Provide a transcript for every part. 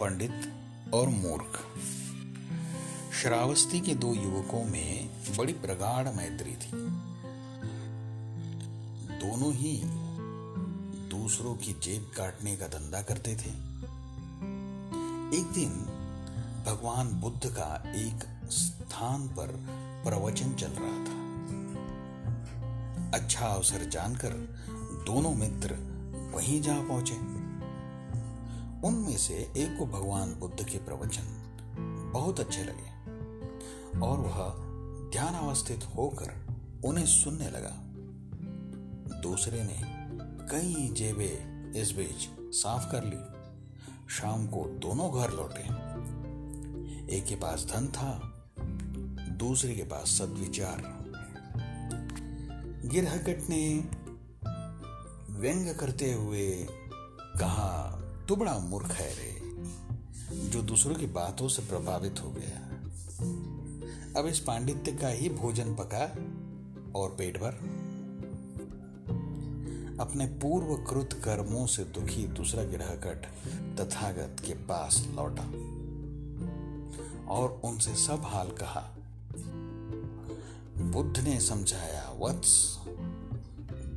पंडित और मूर्ख। श्रावस्ती के दो युवकों में बड़ी प्रगाढ़ मैत्री थी। दोनों ही दूसरों की जेब काटने का धंधा करते थे। एक दिन भगवान बुद्ध का एक स्थान पर प्रवचन चल रहा था। अच्छा अवसर जानकर दोनों मित्र वहीं जा पहुँचे। उनमें से एक को भगवान बुद्ध के प्रवचन बहुत अच्छे लगे और वह ध्यान अवस्थित होकर उन्हें सुनने लगा। दूसरे ने कई जेबे इस बीच साफ़ कर ली। शाम को दोनों घर लौटे। एक के पास धन था, दूसरे के पास सदविचार। गिरहकट ने व्यंग करते हुए कहा तू बड़ा मूर्ख है रे। जो दूसरों की बातों से प्रभावित हो गया। अब इस पांडित्य का ही भोजन पका और पेट भर। अपने पूर्व कृत कर्मों से दुखी दूसरा गिरहकट तथागत के पास लौटा और उनसे सब हाल कहा। बुद्ध ने समझाया, वत्स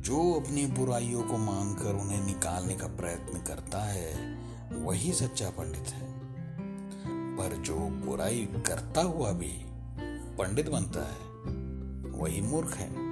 जो अपनी बुराइयों को मानकर उन्हें निकालने का प्रयत्न करता है, वही सच्चा पंडित है। पर जो बुराई करता हुआ भी पंडित बनता है, वही मूर्ख है।